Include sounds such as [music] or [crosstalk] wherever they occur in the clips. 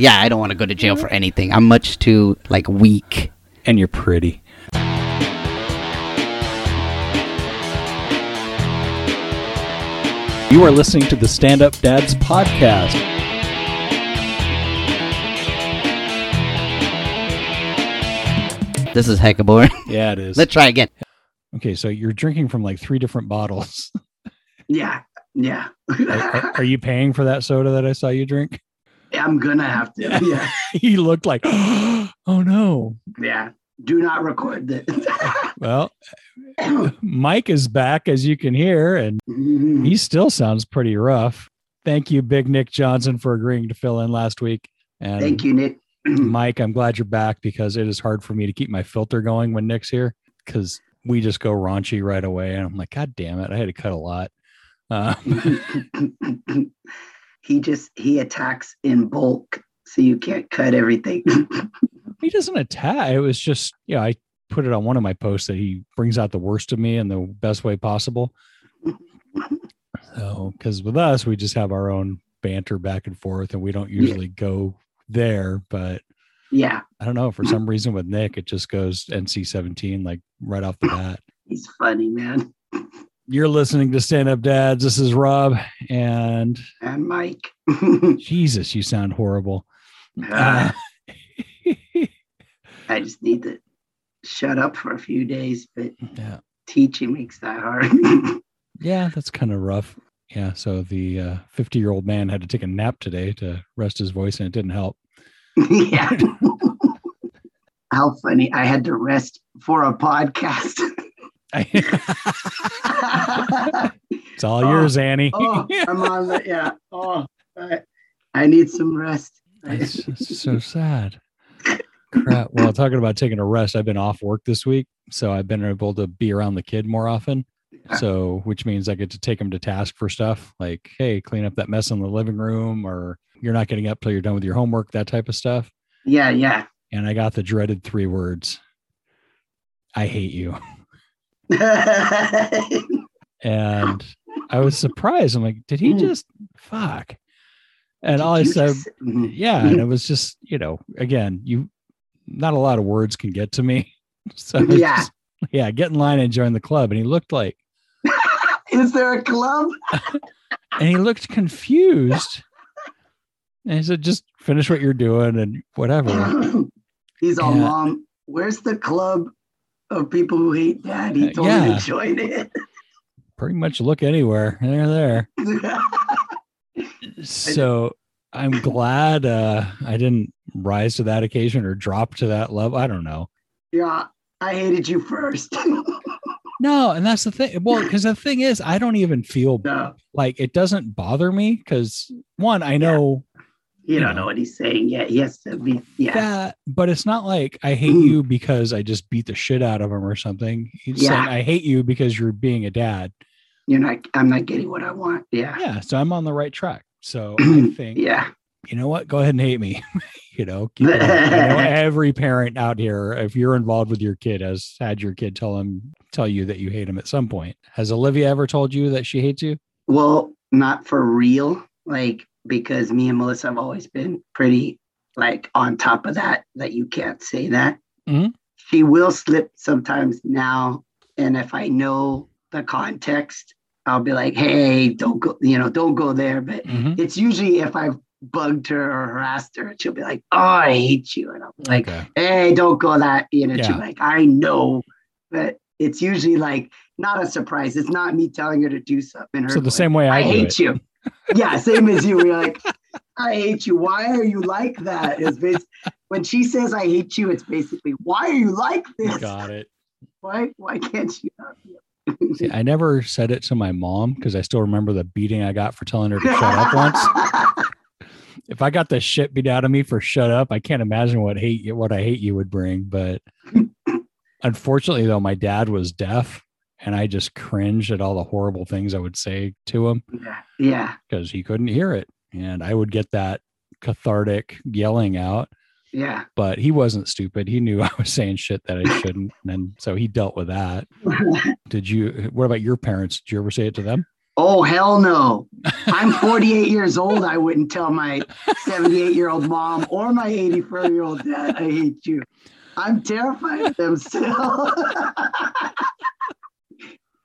Yeah, I don't want to go to jail for mm-hmm. anything. I'm much too like weak. And you're pretty. You are listening to the Stand Up Dads podcast. This is hecka boring. [laughs] Yeah, it is. Let's try again. Okay, so you're drinking from like three different bottles. [laughs] Yeah, yeah. Are, are- are you paying for that soda that I saw you drink? I'm gonna have to. Yeah, [laughs] he looked like, [gasps] oh no. yeah. Do not record this. [laughs] Well, Mike is back, as you can hear, and he still sounds pretty rough. Thank you, Big Nick Johnson, for agreeing to fill in last week. And Thank you, Nick. [clears throat] Mike, I'm glad you're back because it is hard for me to keep my filter going when Nick's here because we just go raunchy right away. And I'm like, God damn it, I had to cut a lot. Uh, [laughs] he just he attacks in bulk, so you can't cut everything. [laughs] he doesn't attack. It was just, yeah, I put it on one of my posts that he brings out the worst of me in the best way possible. [laughs] So, because with us, we just have our own banter back and forth, and we don't usually go there. But yeah, I don't know for some [laughs] reason with Nick, it just goes NC 17 like right off the bat. he's funny, man. You're listening to Stand Up Dads. This is Rob, and And Mike. [laughs] Jesus, you sound horrible. Uh, Uh, I just need to shut up for a few days, but yeah, teaching makes that hard. [laughs] yeah, that's kind of rough. Yeah, so the 50 year old man had to take a nap today to rest his voice, and it didn't help. [laughs] yeah. How funny. I had to rest for a podcast. [laughs] it's all Oh, yours, Annie. oh, I'm on the, yeah. Oh, I, I need some rest. it's so sad. Crap. Well, talking about taking a rest, I've been off work this week, so I've been able to be around the kid more often. So, which means I get to take him to task for stuff like, hey, clean up that mess in the living room, or you're not getting up till you're done with your homework, that type of stuff. Yeah, yeah. And I got the dreaded three words I hate you. And I was surprised. I'm like, did he Mm. just fuck? And Did all I said, just- Mhm. yeah, and it was just, you know, again, you not a lot of words can get to me. [laughs] So Yeah. just- yeah, get in line and join the club. And he looked like [laughs] Is there a club? [laughs] and he looked confused. And he said, just finish what you're doing and whatever. He's all, Yeah. Mom, where's the club of people who hate dad? He me yeah. to [laughs] join it. Pretty much look anywhere. They're there. [laughs] So I'm glad uh I didn't rise to that occasion or drop to that level. I don't know. yeah, I hated you first. [laughs] No, and that's the thing. Well, because the thing is, I don't even feel no, like it doesn't bother me because one, I know you You don't know. what he's saying yet. He has to be, yeah. that, but it's not like I hate Mm. you because I just beat the shit out of him or something. He's Yeah. saying I hate you because you're being a dad. You're not, I'm not getting what I want. Yeah. Yeah, so I'm on the right track. So [clears throat] I think Yeah. you know what? Go ahead and hate me. [laughs] you know, keep it know [laughs] every parent out here, if you're involved with your kid, has had your kid tell him tell you that you hate him at some point. Has Olivia ever told you that she hates you? Well, not for real, like because me and Melissa have always been pretty like on top of that, that you can't say that. Mhm. She will slip sometimes now. And if I know the context, I'll be like, hey, don't go, you know, don't go there. But Mhm. it's usually if I've bugged her or harassed her, she'll be like, oh, I hate you. And I'm like, Okay. hey, don't go that, you know, Yeah. be like, I know. But it's usually like not a surprise. It's not me telling her to do something. Her So the same way I, I hate it. you. Yeah, same as you. We're like, I hate you. Why are you like that? It's bas- when she says I hate you, it's basically why are you like this? Got it. Why why can't you? See, I never said it to my mom because I still remember the beating I got for telling her to shut up once. [laughs] If I got the shit beat out of me for shut up, I can't imagine what hate you, what I hate you would bring. But [laughs] unfortunately, though, my dad was deaf, and I just cringed at all the horrible things I would say to him yeah, yeah, because he couldn't hear it, and I would get that cathartic yelling out. yeah. But he wasn't stupid; he knew [laughs] I was saying shit that I shouldn't, and so he dealt with that. [laughs] Did you? What about your parents? Did you ever say it to them? Oh hell no! [laughs] I'm 48 years old. I wouldn't tell my 78 year old mom or my 84 year old dad I hate you. I'm terrified of them still.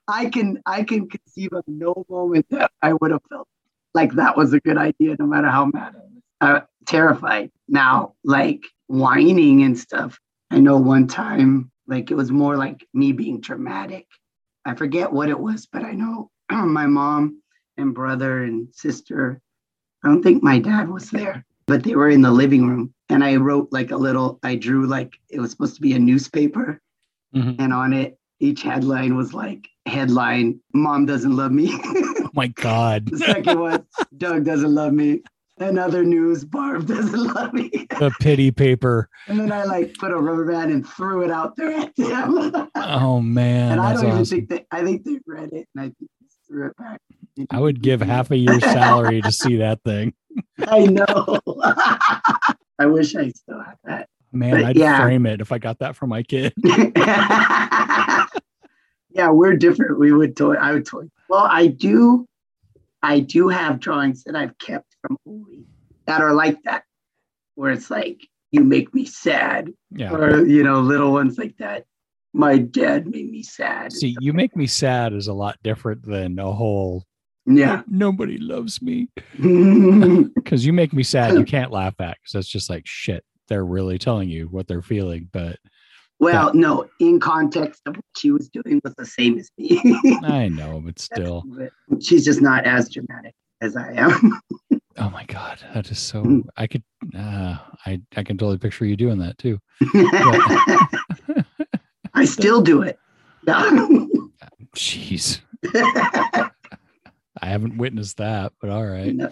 I can I can conceive of no moment that I would have felt like that was a good idea, no matter how mad I was. Uh, terrified. Now, like whining and stuff. I know one time, like it was more like me being dramatic. I forget what it was, but I know [clears throat] my mom and brother and sister. I don't think my dad was there, but they were in the living room. And I wrote like a little, I drew like it was supposed to be a newspaper. Mhm. And on it, each headline was like, headline, Mom doesn't love me. Oh my God. [laughs] the second one, Doug doesn't love me. Another news, Barb doesn't love me. [laughs] The pity paper. And then I like put a rubber band and threw it out there at them. [laughs] Oh man. and I don't even awesome. think they, I think they read it and I threw it back. I would give half a year's salary to see that thing. I know. I wish I still had that. Man, But I'd yeah. frame it if I got that for my kid. [laughs] [laughs] yeah, we're different. We would toy. I would toy. Well, I do. I do have drawings that I've kept from Uli that are like that, where it's like you make me sad, Yeah. or you know, little ones like that. My dad made me sad. See, you make me sad is a lot different than a whole Yeah. nobody loves me. [laughs] Because you make me sad, you can't laugh at because that's just like shit. They're really telling you what they're feeling, but Well, no, in context of what she was doing was the same as me. [laughs] I know, but still. But she's just not as dramatic as I am. [laughs] Oh my god, that is so. Mm. I could, uh, I I can totally picture you doing that too. [laughs] I still do it. Jeez, I haven't witnessed that, but all right. No.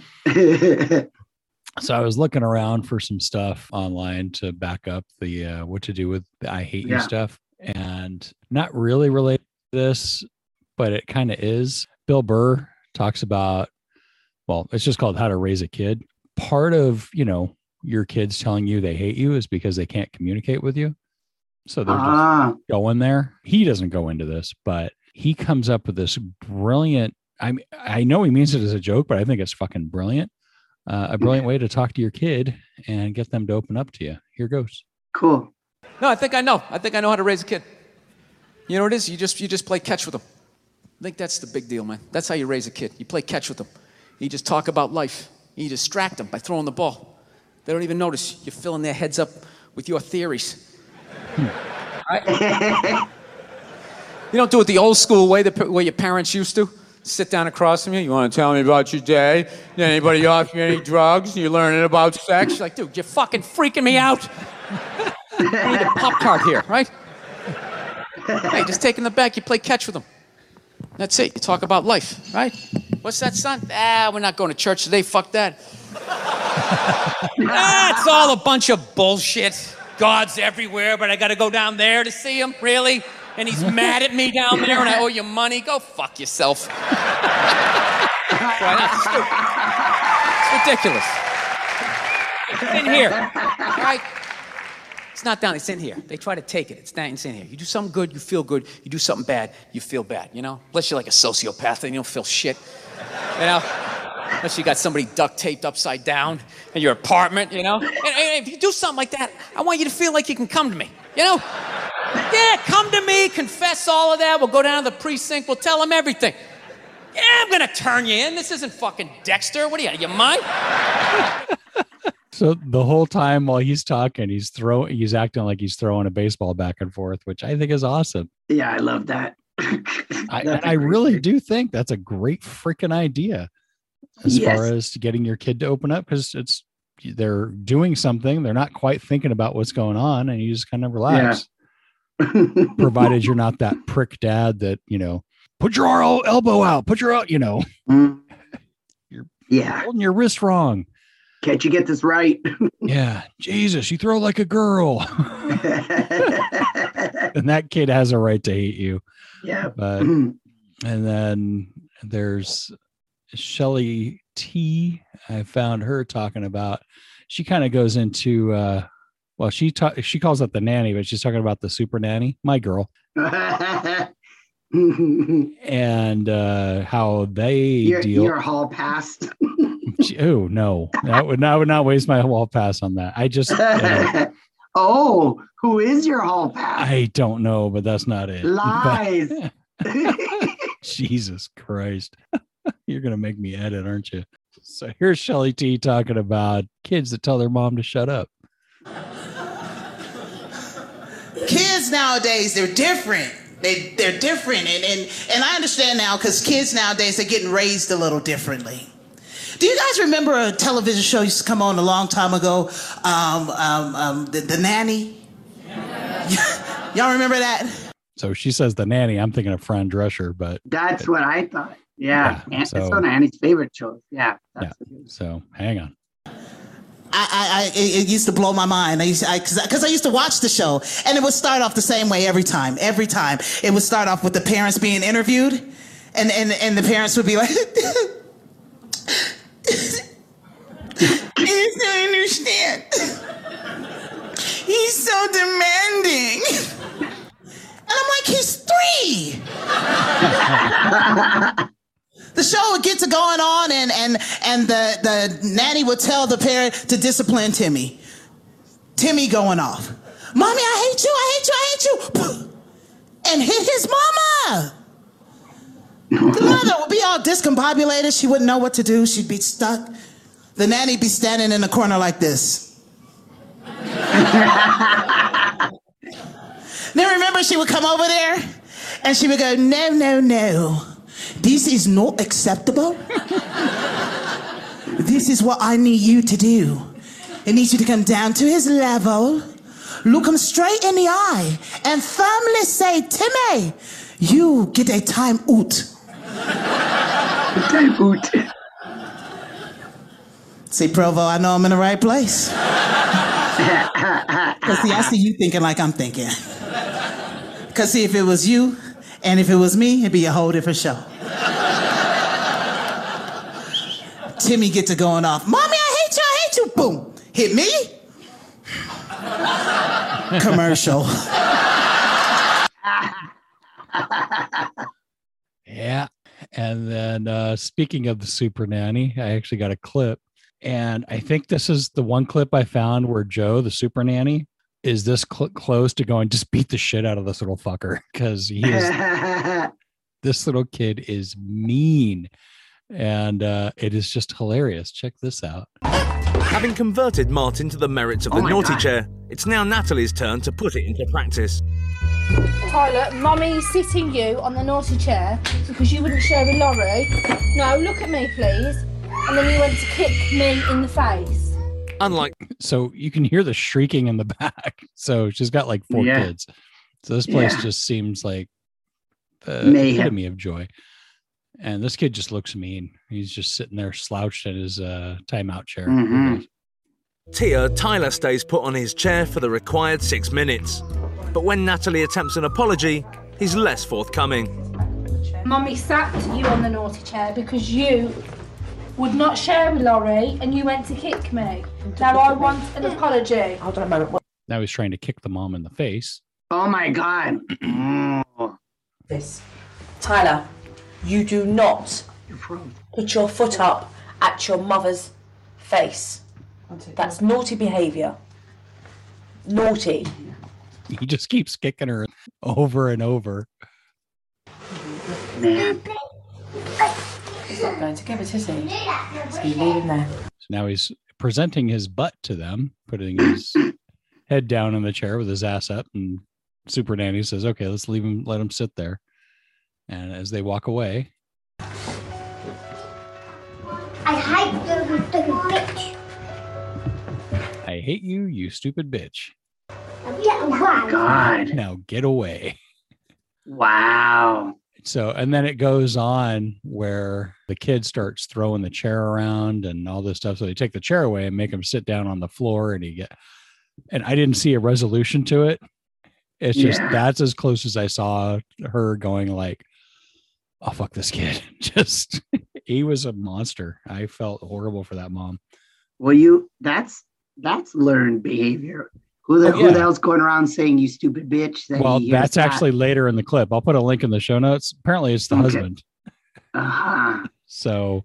So I was looking around for some stuff online to back up the uh, what to do with the I hate you stuff, and not really related to this, but it kind of is. Bill Burr talks about, well, it's just called How to Raise a Kid. Part of you know your kids telling you they hate you is because they can't communicate with you, so they're just ah, going there. He doesn't go into this, but he comes up with this brilliant. I mean, I know he means it as a joke, but I think it's fucking brilliant. Uh, a brilliant way to talk to your kid and get them to open up to you. Here goes. cool. No, I think I know. I think I know how to raise a kid. You know what it is? You just you just play catch with them. I think that's the big deal, man. That's how you raise a kid. You play catch with them. You just talk about life. You distract them by throwing the ball. They don't even notice you're filling their heads up with your theories. Right? [laughs] You don't do it the old school way, the way your parents used to. Sit down across from you. You want to tell me about your day? Did anybody offer you any drugs? You learning about sex? You're like, dude, you're fucking freaking me out. [laughs] I need a pop cart here, right? Hey, just take in the back. You play catch with them. That's it. You talk about life, right? What's that, son? Ah, we're not going to church today. Fuck that. [laughs] ah, it's all a bunch of bullshit. God's everywhere, but I got to go down there to see him. Really? And he's mad at me down there, and I owe you money. Go fuck yourself. [laughs] It's ridiculous. It's in here, right? It's not down. It's in here. They try to take it. It's not. It's in here. You do something good, you feel good. You do something bad, you feel bad. You know, unless you're like a sociopath and you don't feel shit. You know, unless you got somebody duct taped upside down in your apartment. You know, and, and if you do something like that, I want you to feel like you can come to me. You know, yeah, come to me, confess all of that. We'll go down to the precinct. We'll tell them everything. Yeah, I'm gonna turn you in. This isn't fucking Dexter. What are you? out of your mind? So the whole time while he's talking, he's throwing, he's acting like he's throwing a baseball back and forth, which I think is awesome. Yeah, I love that. [laughs] I, That's and a I great really do think that's a great freaking idea as far as getting your kid to open up because it's they're doing something, they're not quite thinking about what's going on, and you just kind of relax. Provided you're not that prick dad that you know, put your elbow out, put your out you know, Mm. You're- yeah. holding your wrist wrong. Can't you get this right? [laughs] Yeah, Jesus, you throw like a girl, [laughs] and that kid has a right to hate you. yeah. But Mm. and then there's Shelly T. I found her talking about. She kind of goes into. uh Well, she ta- she calls it the nanny, but she's talking about the super nanny. My girl. [laughs] and uh, how they your, deal. your hall pass. [laughs] oh no, that would I would not waste my hall pass on that. I just [laughs] oh, who is your hall pass? I don't know, but that's not it. Lies. Jesus Christ. You're going to make me edit, aren't you? So here's Shelly T talking about kids that tell their mom to shut up. kids nowadays they're different they, they're different and, and, and i understand now because kids nowadays are getting raised a little differently do you guys remember a television show used to come on a long time ago um, um, um, the, the nanny [laughs] y'all remember that So she says the nanny. I'm thinking of Fran Drescher, but That's what I thought. Yeah, Yeah, An- so- it's one of Annie's favorite shows. Yeah, that's a so hang on. I, I, it, used to blow my mind. I used, I, cause, I- cause I used to watch the show and it would start off the same way every time, every time. It would start off with the parents being interviewed and, and, and the parents would be like, I don't understand. He's so demanding. And I'm like, he's three. [laughs] show would get to going on and and and the the nanny would tell the parent to discipline Timmy. Timmy going off. Mommy, I hate you, I hate you, I hate you. [laughs] And hit his mama. The mother would be all discombobulated. She wouldn't know what to do. She'd be stuck. The nanny be standing in the corner like this. [laughs] Then remember she would come over there and she would go, no, no, no. This is not acceptable. this is what I need you to do. I need you to come down to his level, look him straight in the eye, and firmly say, Timmy, you get a time out. Time boot. See, Provo, I know I'm in the right place. [laughs] Because, see, I see you thinking like I'm thinking. Because, see, if it was you and if it was me, it'd be a whole different show. Timmy get to going off. Mommy, I hate you, I hate you. Boom. Hit me. Commercial. Yeah. And then uh, speaking of the super nanny, I actually got a clip. And I think this is the one clip I found where Jo, the super nanny, is this cl- close to going, just beat the shit out of this little fucker because he is [laughs] this little kid is mean and uh, it is just hilarious check this out Having converted Martin to the merits of the Oh naughty God. chair, it's now Natalie's turn to put it into practice. Tyler, Mummy's sitting you on the naughty chair because you wouldn't share with Laurie. No, look at me, please. And then you went to kick me in the face. Unlike so you can hear the shrieking in the [laughs] back so she's got like four Yeah. kids so this place Yeah. just seems like the Mayhem. epitome of joy and this kid just looks mean he's just sitting there slouched in his uh timeout chair Mm-hmm. Tia, Tyler stays put on his chair for the required six minutes. But when Natalie attempts an apology, he's less forthcoming. Mummy sacked you on the naughty chair because you would not share with Laurie and you went to kick me. Now I want an apology. Hold on a moment. What now he's trying to kick the mom in the face oh my god. [clears throat] This? Tyler, you do not put your foot up at your mother's face. That's naughty behaviour. Naughty. [laughs] he just keeps kicking her over and over Man. He's not going to give it, is he? So you leave him there. So now he's presenting his butt to them, putting his head down in the chair with his ass up, and Super Nanny says, "Okay, let's leave him, let him sit there." And as they walk away, I hate you, you stupid bitch. "I hate you, you stupid bitch! Get away. Oh God. Now get away." Wow. So, and then it goes on where the kid starts throwing the chair around and all this stuff. So they take the chair away and make him sit down on the floor, and he get. And I didn't see a resolution to it. It's just Yeah. that's as close as I saw her going like, "Oh fuck this kid!" [laughs] Just he was a monster. I felt horrible for that mom. Well, you that's that's learned behavior. Who the Oh, who the hell's going around saying you stupid bitch? that Well, that's that? actually later in the clip. I'll put a link in the show notes. Apparently, it's the Okay. husband. Uh-huh. So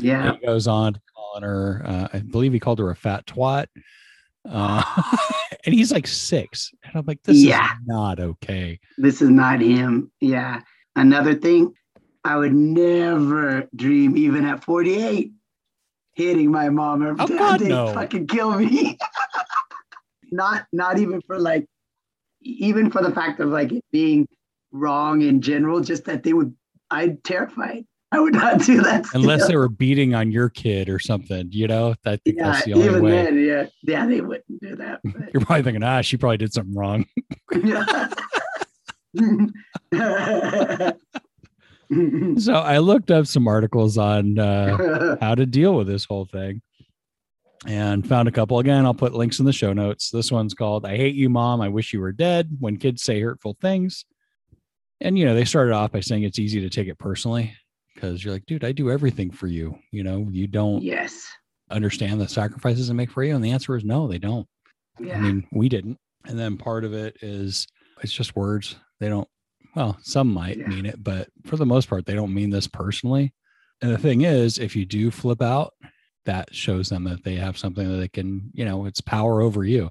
Yeah. he goes on to calling her. Uh, I believe he called her a fat twat. Uh, [laughs] and he's like six, and I'm like, this Yeah. is not okay. This is not him. Yeah. Another thing, I would never dream, even at 48, hitting my mom or Oh. God, They'd no. fucking kill me. [laughs] not not even for like even for the fact of like it being wrong in general, just that they would I'd terrified. I would not do that. Unless still. they were beating on your kid or something, you know. I think yeah, that's the only even way. then, yeah, yeah, they wouldn't do that. [laughs] But, You're probably thinking, ah, she probably did something wrong. [laughs] [laughs] so I looked up some articles on uh, [laughs] how to deal with this whole thing and found a couple. Again, I'll put links in the show notes. This one's called I Hate You, Mom. I Wish You Were Dead When Kids Say Hurtful Things. And, you know, they started off by saying it's easy to take it personally because you're like, dude, I do everything for you. You know, you don't yes. understand the sacrifices I make for you. And the answer is no, they don't. Yeah. I mean, we didn't. And then part of it is it's just words. They don't, well, some might Yeah. mean it, but for the most part, they don't mean this personally. And the thing is, if you do flip out, that shows them that they have something that they can, you know, it's power over you.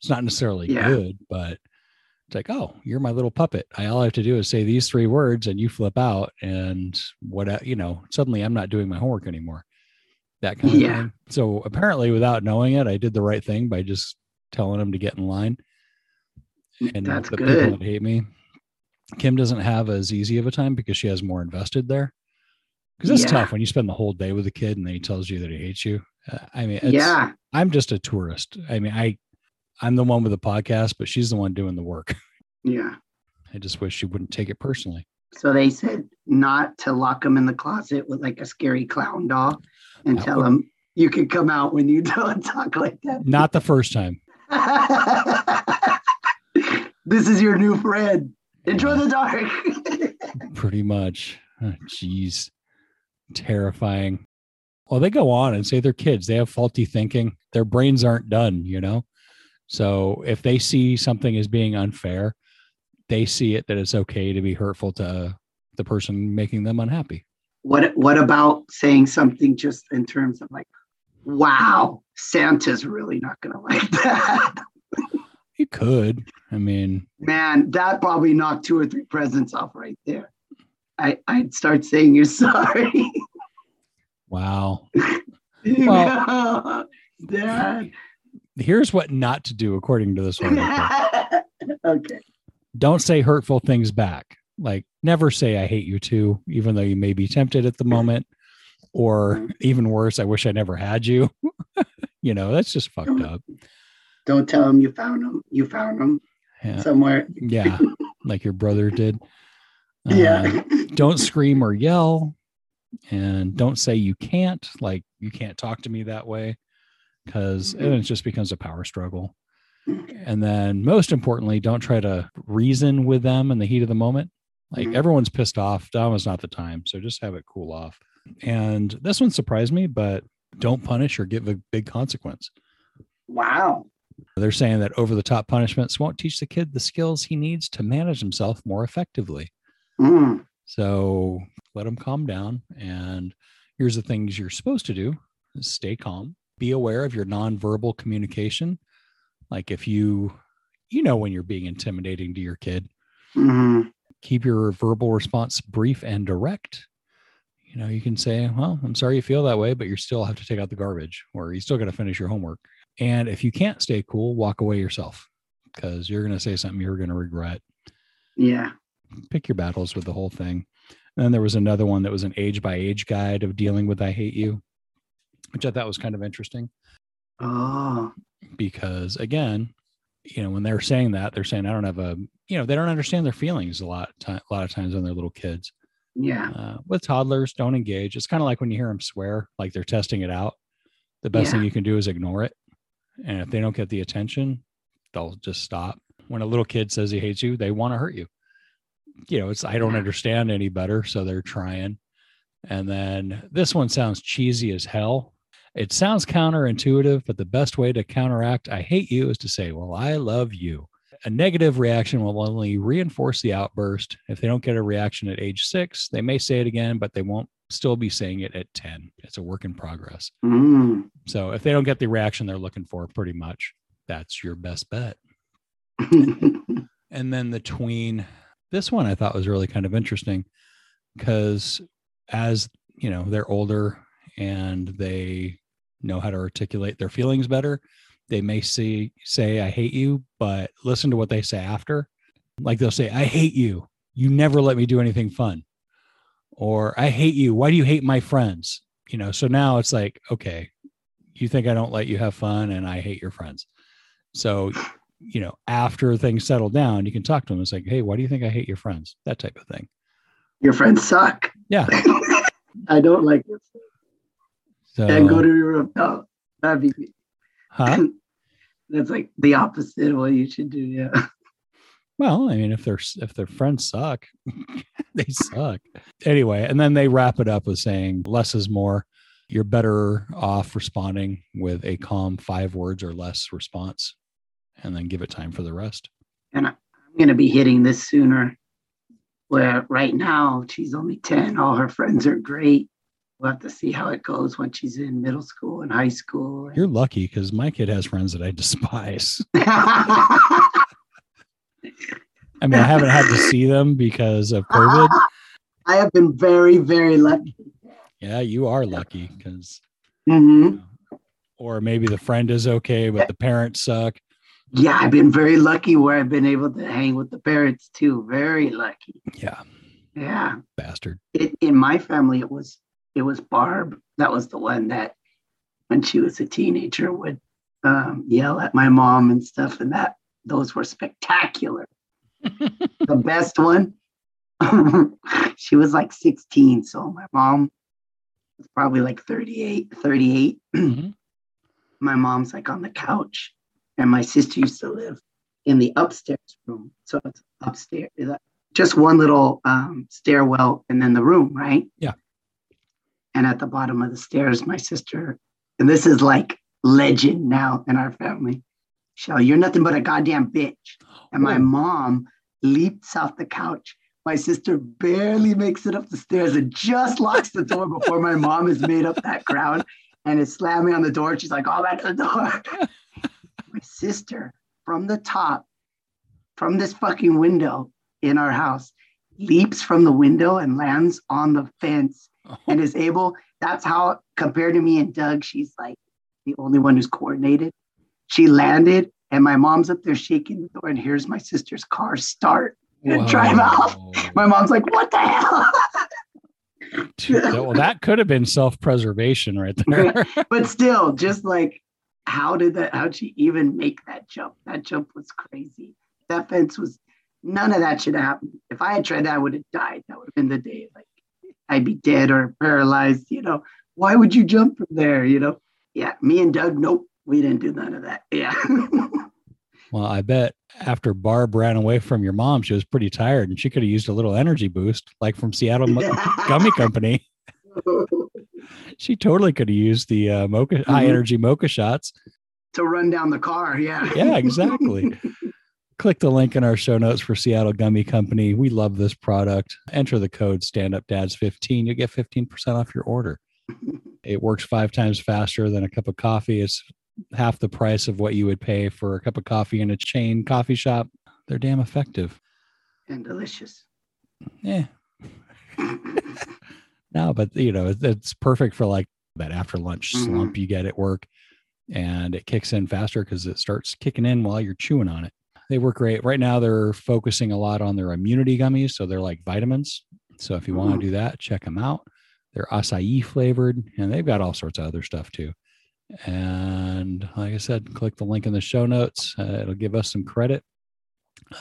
It's not necessarily Yeah. good, but it's like, oh, you're my little puppet. I all I have to do is say these three words and you flip out and what you know, suddenly I'm not doing my homework anymore. That kind of Yeah. thing. So apparently without knowing it, I did the right thing by just telling them to get in line. And That's the people good. that hate me, Kim doesn't have as easy of a time because she has more invested there. Because it's Yeah. tough when you spend the whole day with a kid and then he tells you that he hates you. Uh, I mean, Yeah. I'm just a tourist. I mean, I, I'm the one with the podcast, but she's the one doing the work. [laughs] Yeah. I just wish she wouldn't take it personally. So they said not to lock him in the closet with like a scary clown doll and That tell would- him you can come out when you [laughs] don't talk like that. Not the first time. [laughs] this is your new friend. Enjoy the dark. [laughs] Pretty much. Oh, Jeez. Terrifying. Well, they go on and say they're kids. They have faulty thinking. Their brains aren't done, you know? So if they see something as being unfair, they see it that it's okay to be hurtful to the person making them unhappy. what what about saying something just in terms of like, wow, Santa's really not gonna like that. [laughs] You could. I mean, Man, that probably knocked two or three presents off right there. I, I'd start saying you're sorry. [laughs] wow. Well, Dad. Here's what not to do according to this one. [laughs] okay. don't say hurtful things back. Like never say I hate you too, even though you may be tempted at the moment. Or even worse, I wish I never had you. [laughs] you know, that's just fucked up. Don't tell them you found them. You found them Yeah. somewhere. Yeah. Like your brother did. [laughs] Yeah. Uh, don't scream or yell. And don't say you can't, like you can't talk to me that way. Because then it just becomes a power struggle. And then most importantly, don't try to reason with them in the heat of the moment. Like Mhm. everyone's pissed off. Now is not the time. So just have it cool off. And this one surprised me, but don't punish or give a big consequence. Wow. They're saying that over the top punishments won't teach the kid the skills he needs to manage himself more effectively. Mm. So let him calm down. And here's the things you're supposed to do stay calm, be aware of your nonverbal communication. Like if you, you know, when you're being intimidating to your kid, Mhm. keep your verbal response brief and direct. You know, you can say, Well, I'm sorry you feel that way, but you still have to take out the garbage or you still got to finish your homework. And if you can't stay cool, walk away yourself because you're going to say something you're going to regret. Yeah. Pick your battles with the whole thing. And then there was another one that was an age by age guide of dealing with I hate you, which I thought was kind of interesting Oh. because again, you know, when they're saying that, they're saying I don't have a, you know, they don't understand their feelings a lot, a lot of times when they're little kids. Yeah. Uh, with toddlers, don't engage. It's kind of like when you hear them swear, like they're testing it out. The best thing you can do is ignore it, and if they don't get the attention, they'll just stop. When a little kid says he hates you, they want to hurt you. You know, it's I don't understand any better, so they're trying. And then this one sounds cheesy as hell, It sounds counterintuitive, but the best way to counteract I hate you is to say, Well, I love you. A negative reaction will only reinforce the outburst. If they don't get a reaction at age six, they may say it again, but they won't still be saying it at 10. It's a work in progress. Mm. So if they don't get the reaction they're looking for, pretty much that's your best bet. [laughs] And then the tween, this one I thought was really kind of interesting because as you know, they're older and they know how to articulate their feelings better. They may see say, I hate you, but listen to what they say after. Like they'll say, I hate you. You never let me do anything fun. Or I hate you. Why do you hate my friends? You know, so now it's like, okay, you think I don't let you have fun and I hate your friends. So, you know, after things settle down, you can talk to them. It's like, hey, why do you think I hate your friends? That type of thing. Your friends suck. Yeah. [laughs] I don't like it. So, And go to your room. That'd be huh? that's like the opposite of what you should do. Yeah. [laughs] Well, I mean, if their if their friends suck, [laughs] they suck. Anyway, and then they wrap it up with saying less is more. You're better off responding with a calm five words or less response, and then give it time for the rest. And I'm going to be hitting this sooner. Where right now she's only 10, all her friends are great. We'll have to see how it goes when she's in middle school and high school. You're lucky because my kid has friends that I despise. [laughs] I mean, I haven't had to see them because of COVID. I have been very, very lucky. Yeah, you are lucky because, hmm or maybe the friend is okay, but the parents suck. Yeah, I've been very lucky where I've been able to hang with the parents too. Very lucky. Yeah, Yeah. bastard. It, in my family, it was it was Barb. That was the one that, when she was a teenager, would um, yell at my mom and stuff, and that those were spectacular. [laughs] the best one, [laughs] she was like 16, so my mom was probably like 38, 38. Mhm. [clears throat] my mom's like on the couch, and my sister used to live in the upstairs room. So it's upstairs, just one little um, stairwell, and then the room, right? Yeah. And at the bottom of the stairs, my sister, and this is like legend now in our family. Shell, you're nothing but a goddamn bitch. And my oh. mom leaps off the couch. My sister barely makes it up the stairs and just locks the door before my mom has made up that ground and is slamming on the door. She's like, "Oh, back to the door." [laughs] my sister from the top, from this fucking window in our house, leaps from the window and lands on the fence [laughs] and is able. That's how, compared to me and Doug, she's like the only one who's coordinated. She landed, and my mom's up there shaking the door, and here's my sister's car start and drive off. [laughs] My mom's like, "What the hell?" [laughs] Dude, well, that could have been self-preservation right there. but still, just like, how did that? How'd she even make that jump? That jump was crazy. That fence was. None of that should have happened. If I had tried that, I would have died. That would have been the day. Like, I'd be dead or paralyzed. You know, why would you jump from there? You know, yeah. Me and Doug, nope, we didn't do none of that. Yeah. [laughs] well, I bet after Barb ran away from your mom, she was pretty tired, and she could have used a little energy boost, like from Seattle [laughs] Gummy Company. [laughs] She totally could have used the uh, mocha high Mhm. energy mocha shots. to run down the car. Yeah. Yeah, exactly. Click the link in our show notes for Seattle Gummy Company. We love this product. Enter the code Stand Up Dads 15. You'll get 15% off your order. [laughs] It works five times faster than a cup of coffee. It's half the price of what you would pay for a cup of coffee in a chain coffee shop. They're damn effective. and delicious. Yeah. [laughs] no, but you know, it's perfect for like that after lunch Mhm. slump you get at work and it kicks in faster because it starts kicking in while you're chewing on it. They work great. Right now, they're focusing a lot on their immunity gummies. So they're like vitamins. So if you want Mm. to do that, check them out. They're acai flavored and they've got all sorts of other stuff too. And like I said, click the link in the show notes. Uh, it'll give us some credit.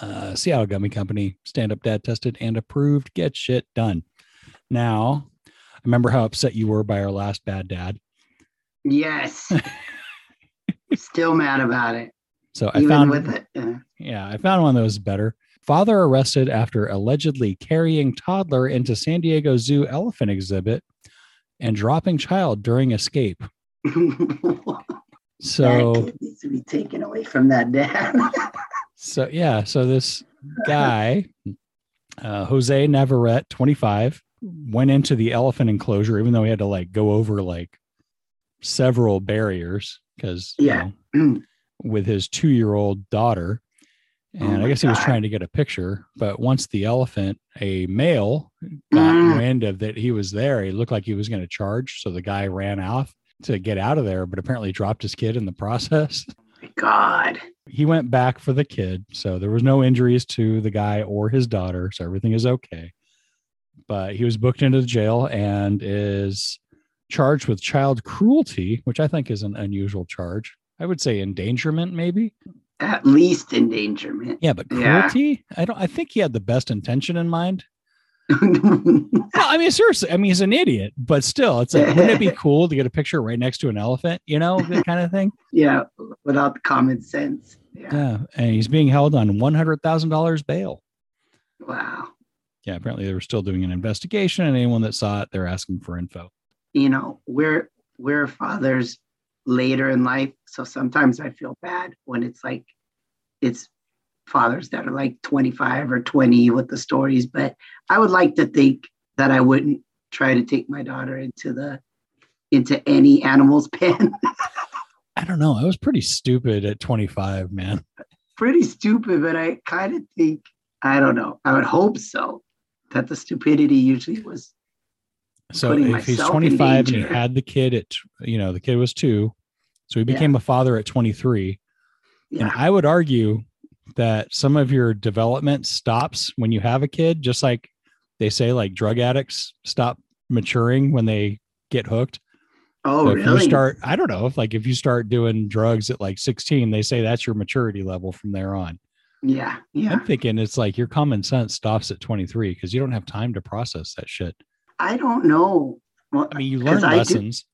Uh, Seattle Gummy Company, stand up dad tested and approved. Get shit done. Now, I remember how upset you were by our last bad dad. Yes. [laughs] Still mad about it. So I Even found with it. uh, Yeah, I found one that was better. Father arrested after allegedly carrying toddler into San Diego Zoo elephant exhibit and dropping child during escape. [laughs] So that kid needs to be taken away from that dad. [laughs] So yeah, so this guy, uh, Jose Navarrete, 25, went into the elephant enclosure, even though he had to like go over like several barriers because Yeah. [clears throat] with his two-year-old daughter. Oh And I my guess he was trying to get a picture, but once the elephant, a male, got Mm. wind of that he was there, he looked like he was going to charge. So the guy ran off to get out of there, but apparently dropped his kid in the [laughs] process. God. he went back for the kid so there was no injuries to the guy or his daughter so everything is okay but he was booked into the jail and is charged with child cruelty which i think is an unusual charge i would say endangerment maybe At least endangerment. yeah but Yeah. cruelty i don't i think he had the best intention in mind [laughs] no i mean seriously i mean he's an idiot but still it's like wouldn't it be [laughs] cool to get a picture right next to an elephant you know that kind of thing yeah, without common sense. Yeah. yeah and he's being held on $100000 bail Wow. yeah, apparently they were still doing an investigation, and anyone that saw it, they're asking for info. You know, we're we're fathers later in life, so sometimes I feel bad when it's like it's fathers that are like 25 or 20 with the stories, but I would like to think that I wouldn't try to take my daughter into the into any animal's [laughs] pen. I don't know. I was pretty stupid at 25, man. Pretty stupid, but I kind of think I don't know. I would hope so. That the stupidity usually was So if he's 25 and he had the kid at, you know, the kid was two, so he Yeah. became a father at 23. And. I would argue that some of your development stops when you have a kid, just like they say, like drug addicts stop maturing when they get hooked. Oh, So if really? you start, I don't know if like if you start doing drugs at like 16, they say that's your maturity level from there on. yeah, yeah. I'm thinking it's like your common sense stops at 23 because you don't have time to process that shit. I don't know. Well, I mean, you learn I do- lessons.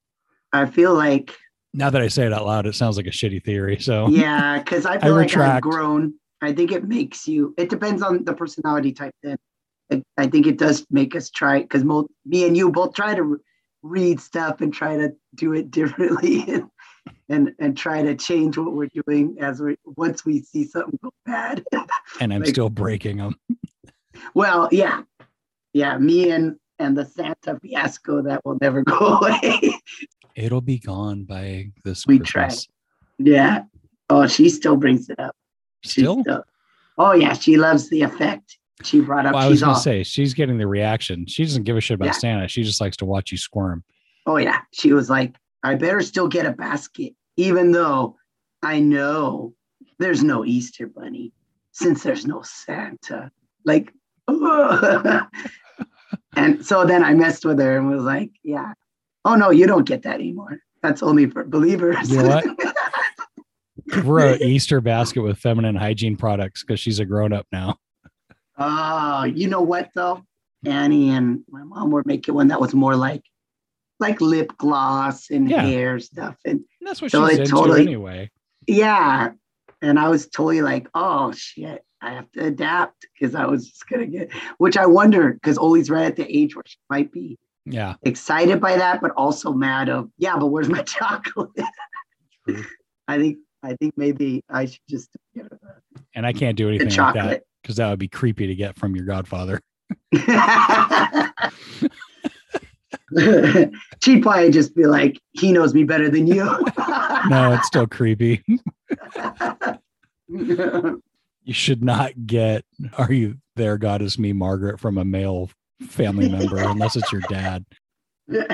I feel like Now that I say it out loud, it sounds like a shitty theory. So yeah, because [laughs] I feel like I've retract. grown. I think it makes you. It depends on the personality type. Then I, I think it does make us try because mo- me and you both try to re- read stuff and try to do it [laughs] differently and, and and try to change what we're doing as we once we see something go bad. [laughs] and I'm Like- still breaking them. well, yeah, yeah. Me and and the Santa fiasco that will never go [laughs] away. It'll be gone by this We try. Yeah. Oh, she still brings it up. She Still? Oh yeah, she loves the effect. She brought up. Well, I was gonna say she's getting the reaction. She doesn't give a shit about Yeah. Santa. She just likes to watch you squirm. Oh yeah, she was like, I better still get a basket, even though I know there's no Easter bunny since there's no Santa. Like, [laughs] oh, and so then I messed with her and was like, yeah, oh no, you don't get that anymore. That's only for believers. You know what? [laughs] Give her a Easter basket with feminine hygiene products because she's a grown up now. Oh, you know what though? Annie and my mom were making one that was more like like lip gloss and Yeah. hair stuff. And And that's what So she's into totally- anyway. yeah. And I was totally like, oh shit, I have to adapt because I was just gonna get which I wonder because Oli's right at the age where she might be Yeah. excited by that, but also mad of, yeah, but where's my [laughs] chocolate? I think I think maybe I should just get her And I can't do anything like that because that would be creepy to get from your godfather. [laughs] [laughs] She'd probably just be like, he knows me better than you. No, it's still creepy. You should not get Are You There, God It's Me, Margaret from a male family member [laughs] unless it's your dad. oh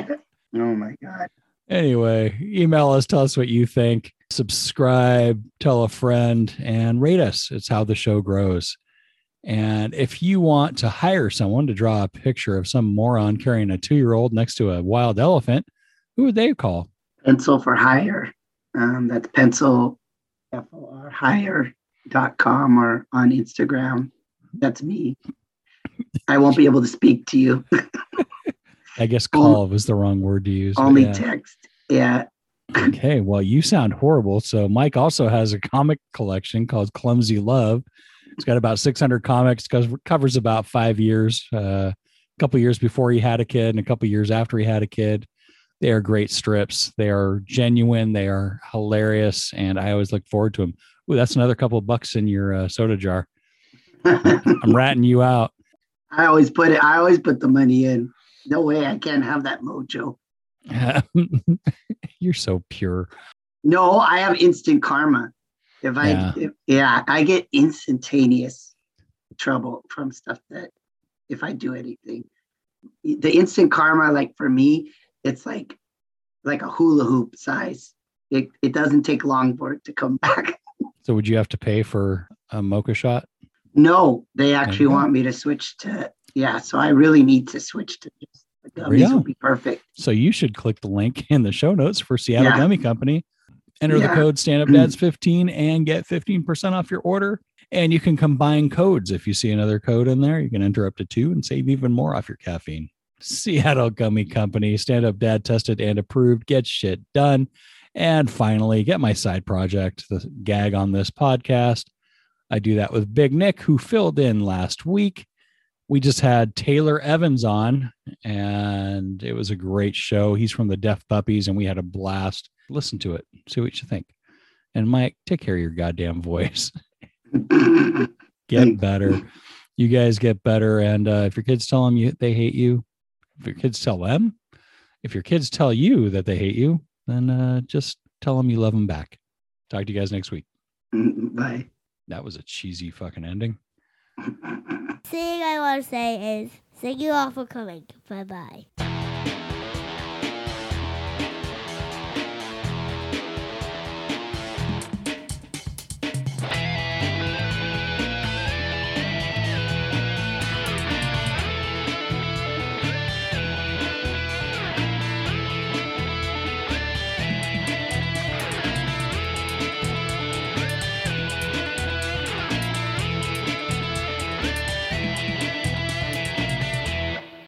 my God. Anyway, email us, tell us what you think, subscribe, tell a friend, and rate us. It's how the show grows. And if you want to hire someone to draw a picture of some moron carrying a two year old next to a wild elephant, who would they call? Pencil for hire. Um, that's pencil F-O-R hire.com or on Instagram. That's me. I won't be able to speak to you. [laughs] I guess call was the wrong word to use. Only yeah. text. Yeah. Okay, well, you sound horrible. So Mike also has a comic collection called Clumsy Love. It's got about 600 comics, covers covers about five years, uh, a couple years before he had a kid and a couple years after he had a kid. They are great strips. They are genuine. They are hilarious, and I always look forward to them. Ooh, that's another couple of bucks in your uh, soda jar. [laughs] I'm ratting you out. I always put it. I always put the money in. No way, I can't have that mojo. [laughs] You're so pure. No, I have instant karma. If I, Yeah. if, yeah, I get instantaneous trouble from stuff that if I do anything. The instant karma, like for me, it's like like a hula hoop size. It it doesn't take long for it to come [laughs] back. So, would you have to pay for a mocha shot? No, they actually want me to switch to yeah. So I really need to switch to just the gummies would be perfect. So you should click the link in the show notes for Seattle Yeah. Gummy Company. Enter the Yeah. code StandUpDads15 and get 15% off your order. And you can combine codes. If you see another code in there, you can enter up to two and save even more off your caffeine. Seattle Gummy Company, stand up dad tested and approved, get shit done. And finally, get my side project, the gag on this podcast. I do that with Big Nick, who filled in last week. We just had Taylor Evans on, and it was a great show. He's from the Deaf Puppies, and we had a blast. Listen to it, see what you think. And Mike, take care of your goddamn voice. [laughs] Get better. You guys get better. And uh, if your kids tell them you they hate you, if your kids tell them, if your kids tell you that they hate you, then uh, just tell them you love them back. Talk to you guys next week. Bye. That was a cheesy fucking ending. thing I want to say is thank you all for coming. Bye bye.